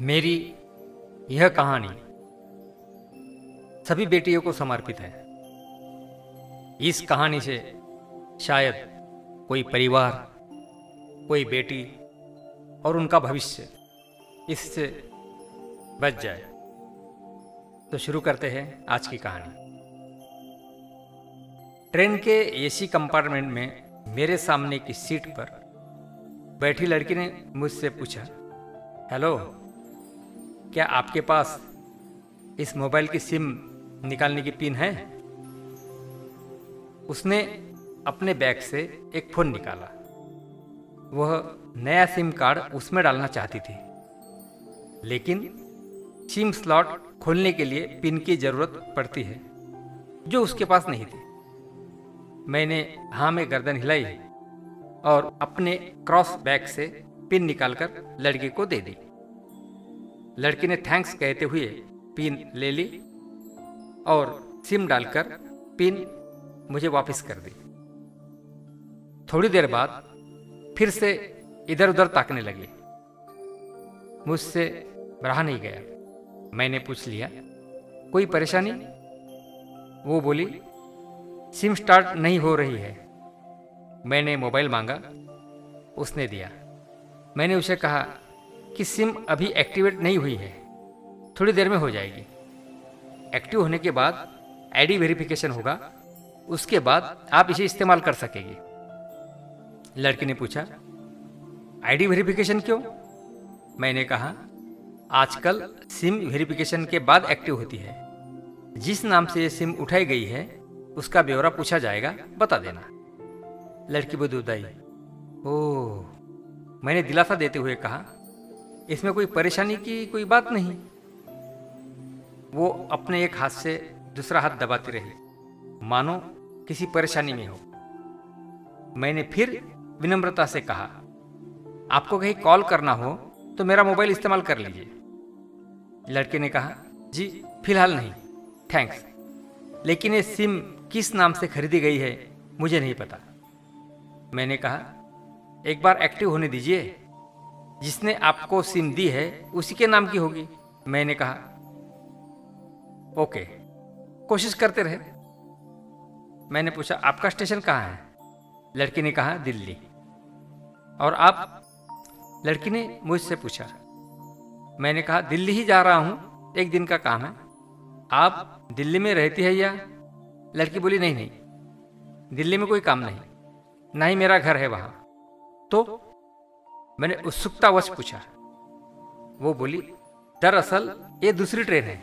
मेरी यह कहानी सभी बेटियों को समर्पित है। इस कहानी से शायद कोई परिवार, कोई बेटी और उनका भविष्य इससे बच जाए। तो शुरू करते हैं आज की कहानी। ट्रेन के एसी कंपार्टमेंट में मेरे सामने की सीट पर बैठी लड़की ने मुझसे पूछा, हेलो क्या आपके पास इस मोबाइल की सिम निकालने की पिन है? उसने अपने बैग से एक फ़ोन निकाला। वह नया सिम कार्ड उसमें डालना चाहती थी। लेकिन सिम स्लॉट खोलने के लिए पिन की ज़रूरत पड़ती है, जो उसके पास नहीं थी। मैंने हाँ में गर्दन हिलाई और अपने क्रॉस बैग से पिन निकालकर लड़की को दे दी। लड़की ने थैंक्स कहते हुए पिन ले ली और सिम डालकर पिन मुझे वापस कर दी। थोड़ी देर बाद फिर से इधर उधर ताकने लगी। मुझसे रहा नहीं गया। मैंने पूछ लिया, कोई परेशानी? वो बोली, सिम स्टार्ट नहीं हो रही है। मैंने मोबाइल मांगा, उसने दिया। मैंने उसे कहा कि सिम अभी एक्टिवेट नहीं हुई है। थोड़ी देर में हो जाएगी। एक्टिव होने के बाद आईडी वेरिफिकेशन होगा। उसके बाद आप इसे इस्तेमाल कर सकेंगे। लड़की ने पूछा, आईडी वेरिफिकेशन क्यों? मैंने कहा, आजकल सिम वेरिफिकेशन के बाद एक्टिव होती है। जिस नाम से ये सिम उठाई गई है, उसका ब्यौरा पूछा जाएगा, बता देना। लड़की बुदुदाई ओह, मैंने दिलासा देते हुए कहा इसमें कोई परेशानी की कोई बात नहीं। वो अपने एक हाथ से दूसरा हाथ दबाती रही। मानो किसी परेशानी में हो। मैंने फिर विनम्रता से कहा, आपको कहीं कॉल करना हो तो मेरा मोबाइल इस्तेमाल कर लीजिए। लड़के ने कहा, जी, फ़िलहाल नहीं। थैंक्स। लेकिन ये सिम किस नाम से खरीदी गई है, मुझे नहीं पता। मैंने कहा, एक बार एक्टिव होने दीजिए। जिसने आपको सिम दी है, उसी के नाम की होगी। मैंने कहा, ओके, कोशिश करते रहे। मैंने पूछा, आपका स्टेशन कहाँ है? लड़की ने कहा, दिल्ली। और आप, लड़की ने मुझसे पूछा, मैंने कहा, दिल्ली ही जा रहा हूँ, एक दिन का काम है। आप दिल्ली में रहती है या? लड़की बोली, नहीं नहीं, दिल्ली में कोई काम नहीं, ना ही मेरा घर है वहाँ। तो मैंने उत्सुकतावश पूछा। वो बोली, दरअसल ये दूसरी ट्रेन है,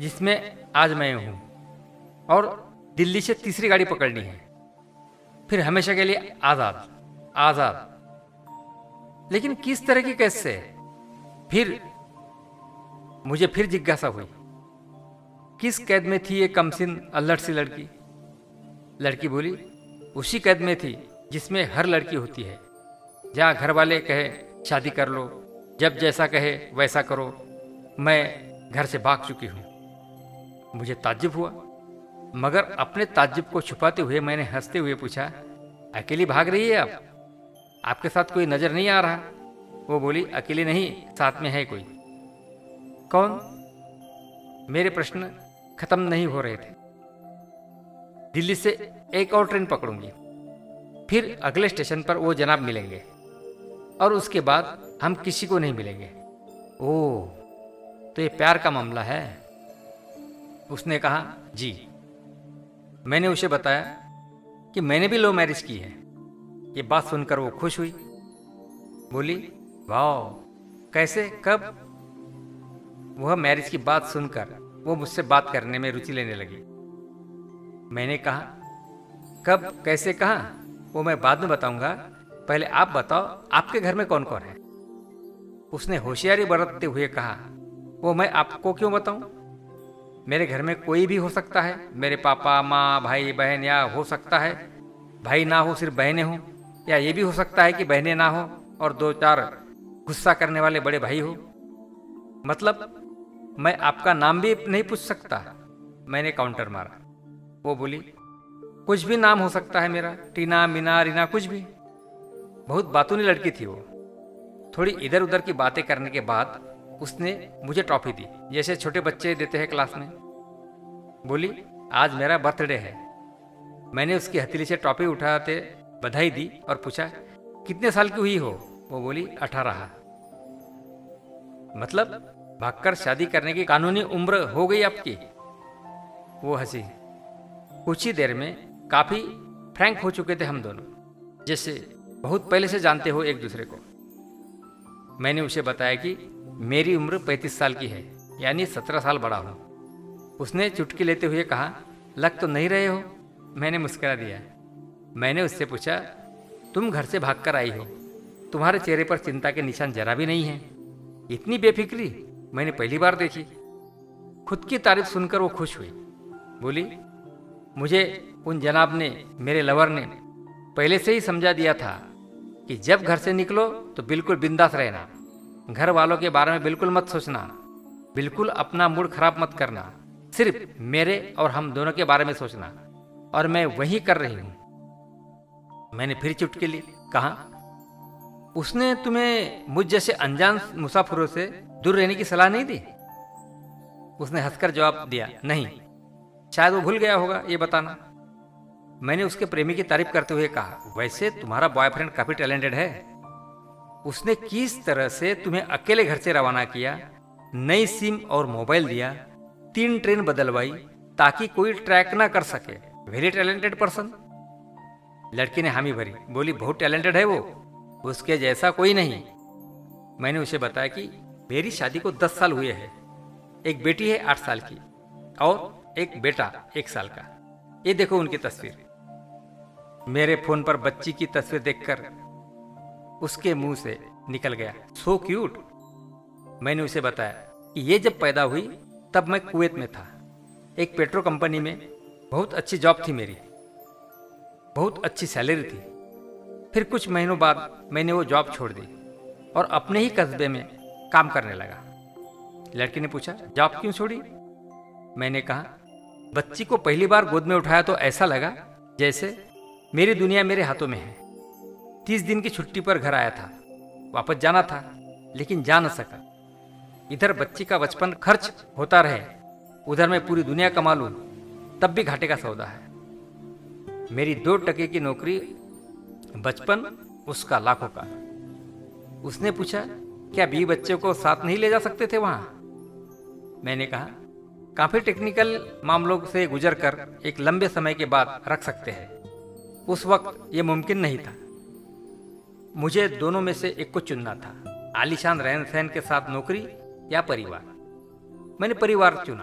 जिसमें आज मैं हूँ और दिल्ली से तीसरी गाड़ी पकड़नी है। फिर हमेशा के लिए आज़ाद आज़ाद। लेकिन किस तरह की कैसे? फिर मुझे फिर जिज्ञासा हुई, किस कैद में थी ये कमसिन अल्लट सी लड़की? लड़की बोली, उसी कैद में थी, जिसमें हर लड़की होती है। जहाँ घर वाले कहे, शादी कर लो। जब जैसा कहे, वैसा करो। मैं घर से भाग चुकी हूँ। मुझे ताज्जुब हुआ। मगर अपने ताज्जुब को छुपाते हुए मैंने हँसते हुए पूछा, अकेली भाग रही है आप? आपके साथ कोई नज़र नहीं आ रहा? वो बोली, अकेली नहीं, साथ में है कोई। कौन? मेरे प्रश्न खत्म नहीं हो रहे थे। दिल्ली से एक और ट्रेन पकड़ूँगी। फिर अगले स्टेशन पर वो जनाब मिलेंगे। और उसके बाद हम किसी को नहीं मिलेंगे। ओ तो ये प्यार का मामला है? उसने कहा, जी। मैंने उसे बताया कि मैंने भी लो मैरिज की है। ये बात सुनकर वो खुश हुई। बोली वाह कैसे, कब? वह मैरिज की बात सुनकर वो मुझसे बात करने में रुचि लेने लगी। मैंने कहा, कब, कैसे, कहा? वो मैं बाद में बताऊँगा। पहले आप बताओ, आपके घर में कौन कौन है? उसने होशियारी बरतते हुए कहा, वो मैं आपको क्यों बताऊँ? मेरे घर में कोई भी हो सकता है। मेरे पापा, माँ, भाई, बहन या हो सकता है। भाई ना हो, सिर्फ़ बहनें हों। या ये भी हो सकता है कि बहनें ना हो और दो चार गुस्सा करने वाले बड़े भाई हो। मतलब मैं आपका नाम भी नहीं पूछ सकता। मैंने काउंटर मारा। वो बोली, कुछ भी नाम हो सकता है मेरा। टीना, मीना, रीना, कुछ भी। बहुत बातूनी लड़की थी वो। थोड़ी इधर उधर की बातें करने के बाद उसने मुझे ट्रॉफी दी, जैसे छोटे बच्चे देते हैं क्लास में। बोली, आज मेरा बर्थडे है। मैंने उसकी हथेली से ट्रॉफी उठाते बधाई दी और पूछा, कितने साल की हुई हो? वो बोली, अठारह। मतलब भागकर शादी करने की कानूनी उम्र हो गई आपकी? वो हँसी। कुछ ही देर में काफ़ी फ्रैंक हो चुके थे हम दोनों, जैसे बहुत पहले से जानते हो एक दूसरे को। मैंने उसे बताया कि मेरी उम्र 35 साल की है, यानी 17 साल बड़ा हूँ। उसने चुटकी लेते हुए कहा, लग तो नहीं रहे हो? मैंने मुस्करा दिया। मैंने उससे पूछा, तुम घर से भागकर आई हो? तुम्हारे चेहरे पर चिंता के निशान जरा भी नहीं है? इतनी बेफिक्री? मैंने पहली बार देखी। खुद की तारीफ़ सुनकर वो खुश हुई। बोली, मुझे उन जनाब ने, मेरे लवर ने पहले से ही समझा दिया था कि जब घर से निकलो तो बिल्कुल बिंदास रहना। घर वालों के बारे में बिल्कुल मत सोचना। बिल्कुल अपना मूड खराब मत करना। सिर्फ़ मेरे और हम दोनों के बारे में सोचना। और मैं वही कर रही हूँ। मैंने फिर चुटके ली। कहा, उसने तुम्हें मुझ जैसे अनजान मुसाफिरों से दूर रहने की सलाह नहीं दी? उसने हंसकर जवाब दिया, नहीं। शायद वो भूल गया होगा ये बताना। मैंने उसके प्रेमी की तारीफ़ करते हुए कहा, वैसे तुम्हारा बॉयफ्रेंड काफ़ी टैलेंटेड है। उसने किस तरह से तुम्हें अकेले घर से रवाना किया, नई सिम और मोबाइल दिया, तीन ट्रेन बदलवाई ताकि कोई ट्रैक ना कर सके? वेरी टैलेंटेड पर्सन लड़की ने हामी भरी, बोली, बहुत टैलेंटेड है वो। उसके जैसा कोई नहीं। मैंने उसे बताया कि मेरी शादी को दस साल हुए हैं। एक बेटी है आठ साल की और एक बेटा एक साल का। ये देखो उनकी तस्वीर। मेरे फ़ोन पर बच्ची की तस्वीर देखकर उसके मुँह से निकल गया। सो क्यूट मैंने उसे बताया कि ये जब पैदा हुई, तब मैं कुवैत में था। एक पेट्रो कंपनी में बहुत अच्छी जॉब थी मेरी। बहुत अच्छी सैलरी थी। फिर कुछ महीनों बाद मैंने वो जॉब छोड़ दी और अपने ही कस्बे में काम करने लगा। लड़की ने पूछा, जॉब क्यों छोड़ी? मैंने कहा, बच्ची को पहली बार गोद में उठाया तो ऐसा लगा जैसे मेरी दुनिया मेरे हाथों में है। तीस दिन की छुट्टी पर घर आया था। वापस जाना था, लेकिन जा न सका। इधर बच्ची का बचपन खर्च होता रहे, उधर मैं पूरी दुनिया कमा लूँ, तब भी घाटे का सौदा है। मेरी दो टके की नौकरी, बचपन उसका लाखों का। उसने पूछा, क्या बी बच्चे को साथ नहीं ले जा सकते थे वहाँ? मैंने कहा, काफ़ी टेक्निकल मामलों से गुजर कर एक लंबे समय के बाद रख सकते हैं। उस वक्त यह मुमकिन नहीं था। मुझे दोनों में से एक को चुनना था, आलिशान रहन सहन के साथ नौकरी या परिवार। मैंने परिवार चुना,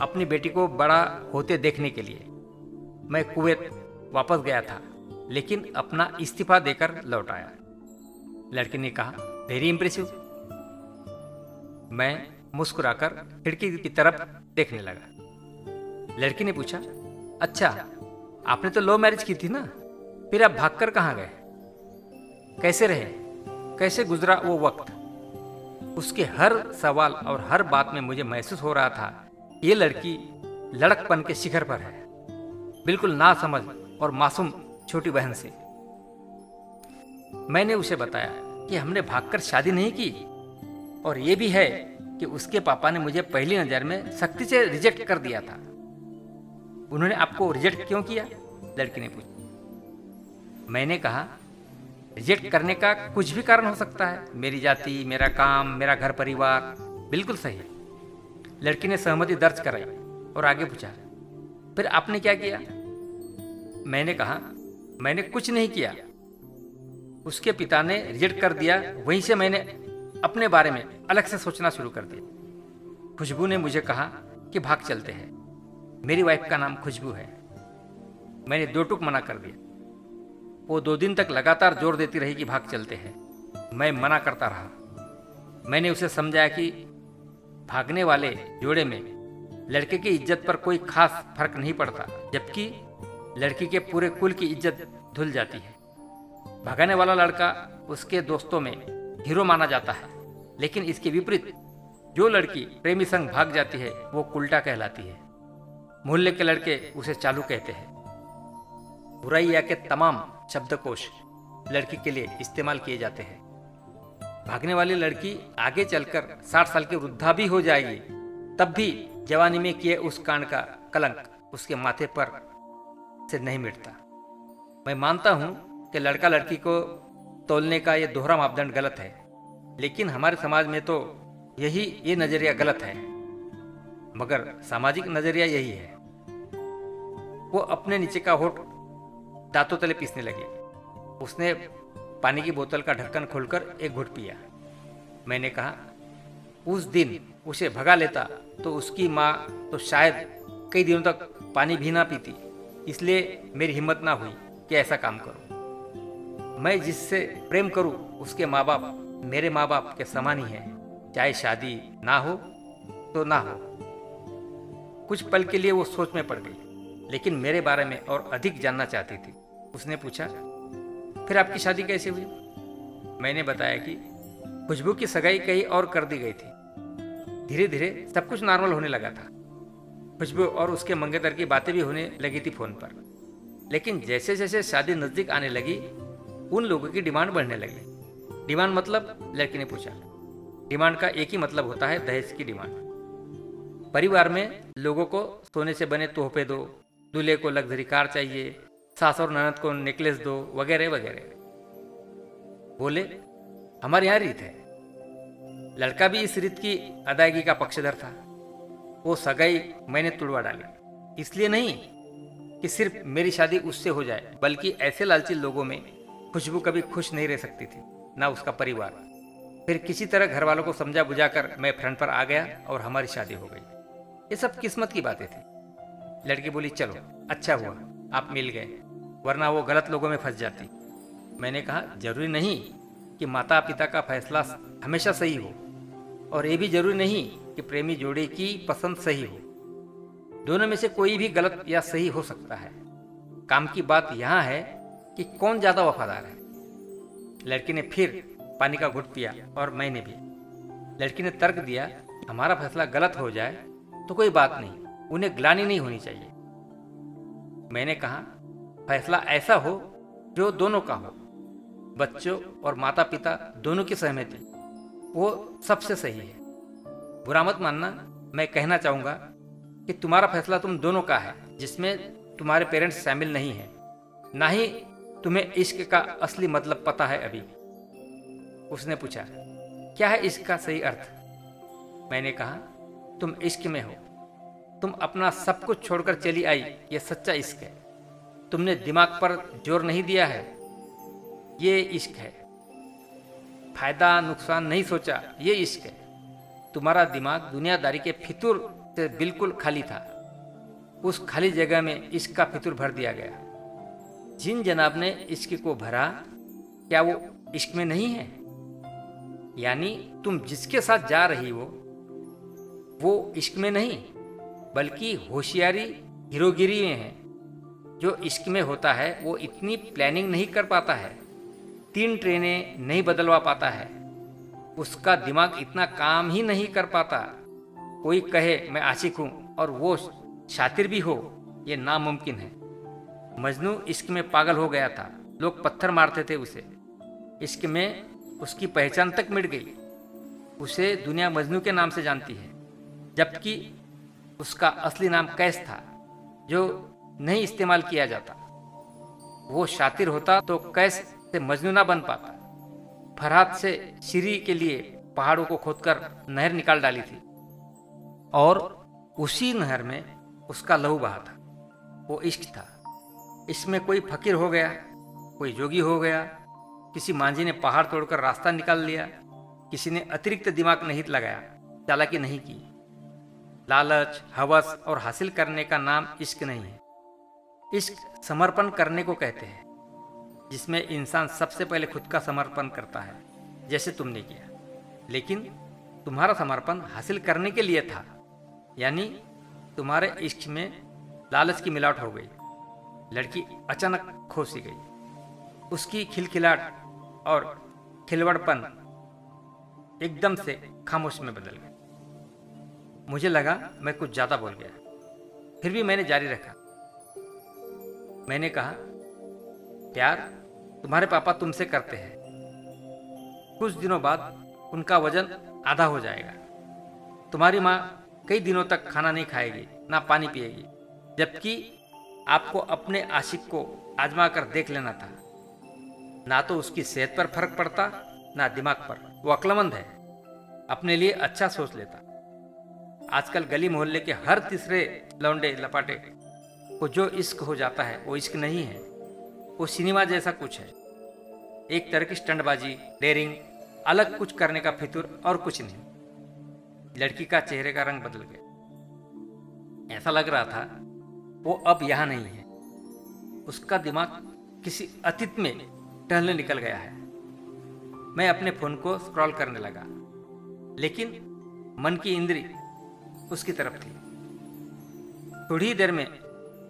अपनी बेटी को बड़ा होते देखने के लिए। मैं कुवैत वापस गया था, लेकिन अपना इस्तीफा देकर लौट आया। लड़की ने कहा वेरी इंप्रेसिव मैं मुस्कुराकर खिड़की की तरफ़ देखने लगा। लड़की ने पूछा अच्छा आपने तो लव मैरिज की थी ना? फिर आप भागकर कहाँ गए? कैसे रहे? कैसे गुजरा वो वक्त? उसके हर सवाल और हर बात में मुझे महसूस हो रहा था ये लड़की लड़कपन के शिखर पर है। बिल्कुल ना समझ और मासूम छोटी बहन से। मैंने उसे बताया कि हमने भागकर शादी नहीं की। और ये भी है कि उसके पापा ने मुझे पहली नज़र में सख्ती से रिजेक्ट कर दिया था। उन्होंने आपको रिजेक्ट क्यों किया? लड़की ने पूछा। मैंने कहा, रिजेक्ट करने का कुछ भी कारण हो सकता है। मेरी जाति, मेरा काम, मेरा घर परिवार, बिल्कुल सही लड़की ने सहमति दर्ज कराई और आगे पूछा फिर आपने क्या किया? मैंने कहा, मैंने कुछ नहीं किया। उसके पिता ने रिजेक्ट कर दिया। वहीं से मैंने अपने बारे में अलग से सोचना शुरू कर दिया। खुशबू ने मुझे कहा कि भाग चलते हैं। मेरी वाइफ का नाम खुशबू है। मैंने दो टुक मना कर दिया। वो दो दिन तक लगातार ज़ोर देती रही कि भाग चलते हैं। मैं मना करता रहा। मैंने उसे समझाया कि भागने वाले जोड़े में लड़के की इज़्ज़त पर कोई खास फ़र्क नहीं पड़ता, जबकि लड़की के पूरे कुल की इज़्ज़त धुल जाती है। भागने वाला लड़का उसके दोस्तों में हीरो माना जाता है, लेकिन इसके विपरीत जो लड़की प्रेमी संग भाग जाती है, वो उल्टा कहलाती है। मोहल्ले के लड़के उसे चालू कहते हैं। बुराइया के तमाम शब्दकोश लड़की के लिए इस्तेमाल किए जाते हैं। भागने वाली लड़की आगे चलकर साठ साल की वृद्धा भी हो जाएगी, तब भी जवानी में किए उस कांड का कलंक उसके माथे पर से नहीं मिटता। मैं मानता हूँ कि लड़का लड़की को तोलने का ये दोहरा मापदंड गलत है, लेकिन हमारे समाज में तो यही ये नज़रिया गलत है। मगर सामाजिक नज़रिया यही है। वो अपने नीचे का होठ दांतों तले पीसने लगी। उसने पानी की बोतल का ढक्कन खोलकर एक घुट पिया। मैंने कहा, उस दिन उसे भगा लेता तो उसकी माँ तो शायद कई दिनों तक पानी भी ना पीती। इसलिए मेरी हिम्मत ना हुई कि ऐसा काम करूँ। मैं जिससे प्रेम करूँ, उसके माँ बाप मेरे माँ बाप के समान ही हैं। चाहे शादी ना हो तो ना हो। कुछ पल के लिए वो सोच में पड़ गई, लेकिन मेरे बारे में और अधिक जानना चाहती थी। उसने पूछा, फिर आपकी शादी कैसे हुई? मैंने बताया कि खुशबू की सगाई कहीं और कर दी गई थी। धीरे धीरे सब कुछ नॉर्मल होने लगा था। खुशबू और उसके मंगेतर की बातें भी होने लगी थी फ़ोन पर। लेकिन जैसे जैसे शादी नज़दीक आने लगी, उन लोगों की डिमांड बढ़ने लगी। डिमांड मतलब लड़की ने पूछा। डिमांड का एक ही मतलब होता है दहेज की डिमांड। परिवार में लोगों को सोने से बने तोहफे दो, दूल्हे को लग्जरी कार चाहिए सास और ननद को नेकलेस दो, वगैरह वगैरह। बोले, हमारे यहाँ रीत है। लड़का भी इस रीत की अदायगी का पक्षधर था। वो सगाई मैंने तुड़वा डाली। इसलिए नहीं कि सिर्फ़ मेरी शादी उससे हो जाए, बल्कि ऐसे लालची लोगों में खुशबू कभी खुश नहीं रह सकती थी, ना उसका परिवार। फिर किसी तरह घर वालों को समझा बुझाकर मैं फ्रंट पर आ गया और हमारी शादी हो गई। ये सब किस्मत की बातें थी। लड़की बोली, चलो अच्छा हुआ, आप मिल गए। वरना वो गलत लोगों में फंस जाती। मैंने कहा, ज़रूरी नहीं कि माता पिता का फैसला हमेशा सही हो, और ये भी ज़रूरी नहीं कि प्रेमी जोड़े की पसंद सही हो। दोनों में से कोई भी गलत या सही हो सकता है। काम की बात यहाँ है कि कौन ज़्यादा वफादार है? लड़की ने फिर पानी का घुट पिया, और मैंने भी। लड़की ने तर्क दिया, हमारा फैसला गलत हो जाए तो कोई बात नहीं, उन्हें ग्लानी नहीं होनी चाहिए। मैंने कहा फैसला ऐसा हो जो दोनों का हो। बच्चों और माता पिता दोनों की सहमति। वो सबसे सही है। बुरा मत मानना। मैं कहना चाहूँगा कि तुम्हारा फैसला तुम दोनों का है, जिसमें तुम्हारे पेरेंट्स शामिल नहीं हैं। ना ही तुम्हें इश्क का असली मतलब पता है अभी। उसने पूछा, क्या है इश्क का सही अर्थ? मैंने कहा, तुम इश्क में हो। तुम अपना सब कुछ छोड़कर चली आई, ये सच्चा इश्क है। तुमने दिमाग पर ज़ोर नहीं दिया है। ये इश्क है। फ़ायदा नुकसान नहीं सोचा, ये इश्क है। तुम्हारा दिमाग दुनियादारी के फितूर से बिल्कुल खाली था। उस खाली जगह में इश्क का फितूर भर दिया गया। जिन जनाब ने इश्क को भरा, क्या वो इश्क में नहीं है? यानी तुम जिसके साथ जा रही हो, वो इश्क में नहीं, बल्कि होशियारी, हीरोगिरी में है। जो इश्क में होता है, वो इतनी प्लानिंग नहीं कर पाता है। तीन ट्रेनें नहीं बदलवा पाता है। उसका दिमाग इतना काम ही नहीं कर पाता। कोई कहे, मैं आशिक हूँ, और वो शातिर भी हो, ये नामुमकिन है। मजनू इश्क में पागल हो गया था। लोग पत्थर मारते थे उसे। इश्क में उसकी पहचान तक मिट गई। उसे दुनिया मजनू के नाम से जानती है, जबकि उसका असली नाम कैस था, जो नहीं इस्तेमाल किया जाता। वो शातिर होता तो कैस से मजनू ना बन पाता। फरहाद से श्री के लिए पहाड़ों को खोदकर नहर निकाल डाली थी। और उसी नहर में उसका लहू बहा था। वो इश्क था। इसमें कोई फकीर हो गया, कोई जोगी हो गया, किसी मांझी ने पहाड़ तोड़कर रास्ता निकाल लिया, किसी ने अतिरिक्त दिमाग नहीं लगाया, चालाकी नहीं की। लालच, हवस और हासिल करने का नाम इश्क नहीं है। इश्क समर्पण करने को कहते हैं, जिसमें इंसान सबसे पहले खुद का समर्पण करता है, जैसे तुमने किया। लेकिन तुम्हारा समर्पण हासिल करने के लिए था, यानी तुम्हारे इश्क में लालच की मिलावट हो गई, लड़की अचानक खोसी गई। उसकी खिलखिलाट और खिलवड़पन एकदम से खामोश में बदल गए मुझे लगा मैं कुछ ज़्यादा बोल गया, फिर भी मैंने जारी रखा। मैंने कहा, प्यार तुम्हारे पापा तुमसे करते हैं। कुछ दिनों बाद उनका वज़न आधा हो जाएगा। तुम्हारी माँ कई दिनों तक खाना नहीं खाएगी, ना पानी पिएगी, जबकि आपको अपने आशिक को आजमा कर देख लेना था। ना तो उसकी सेहत पर फ़र्क पड़ता, ना दिमाग पर। वो अक्लमंद है, अपने लिए अच्छा सोच लेता। आजकल गली मोहल्ले के हर तीसरे लौंडे लपाटे को जो इश्क हो जाता है, वो इश्क नहीं है। वो सिनेमा जैसा कुछ है। एक तरह की स्टंटबाजी डेरिंग अलग कुछ करने का फितुर और कुछ नहीं। लड़की का चेहरे का रंग बदल गया। ऐसा लग रहा था, वो अब यहाँ नहीं है। उसका दिमाग किसी अतीत में टहलने निकल गया है। मैं अपने फ़ोन को स्क्रॉल करने लगा, लेकिन मन की इंद्री उसकी तरफ़ थी। थोड़ी देर में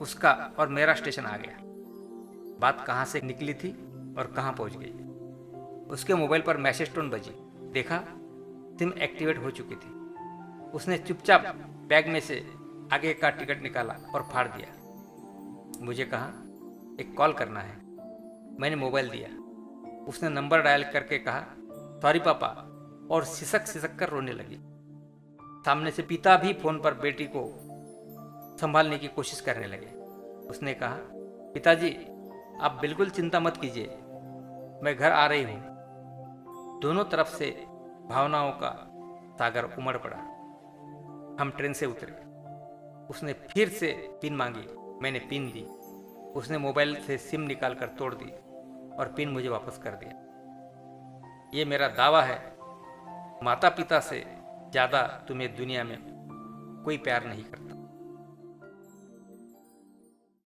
उसका और मेरा स्टेशन आ गया। बात कहाँ से निकली थी और कहाँ पहुँच गई। उसके मोबाइल पर मैसेज टोन बजी। देखा, सिम एक्टिवेट हो चुकी थी। उसने चुपचाप बैग में से आगे का टिकट निकाला और फाड़ दिया। मुझे कहा, एक कॉल करना है। मैंने मोबाइल दिया। उसने नंबर डायल करके कहा, सॉरी पापा। और सिसक सिसक कर रोने लगी। सामने से पिता भी फ़ोन पर बेटी को संभालने की कोशिश करने लगे। उसने कहा, पिताजी, आप बिल्कुल चिंता मत कीजिए। मैं घर आ रही हूँ। दोनों तरफ़ से भावनाओं का सागर उमड़ पड़ा। हम ट्रेन से उतरे। उसने फिर से पिन मांगी। मैंने पिन दी उसने मोबाइल से सिम निकाल कर तोड़ दी और पिन मुझे वापस कर दिया। ये मेरा दावा है। माता पिता से ज़्यादा तुम्हें दुनिया में कोई प्यार नहीं करता।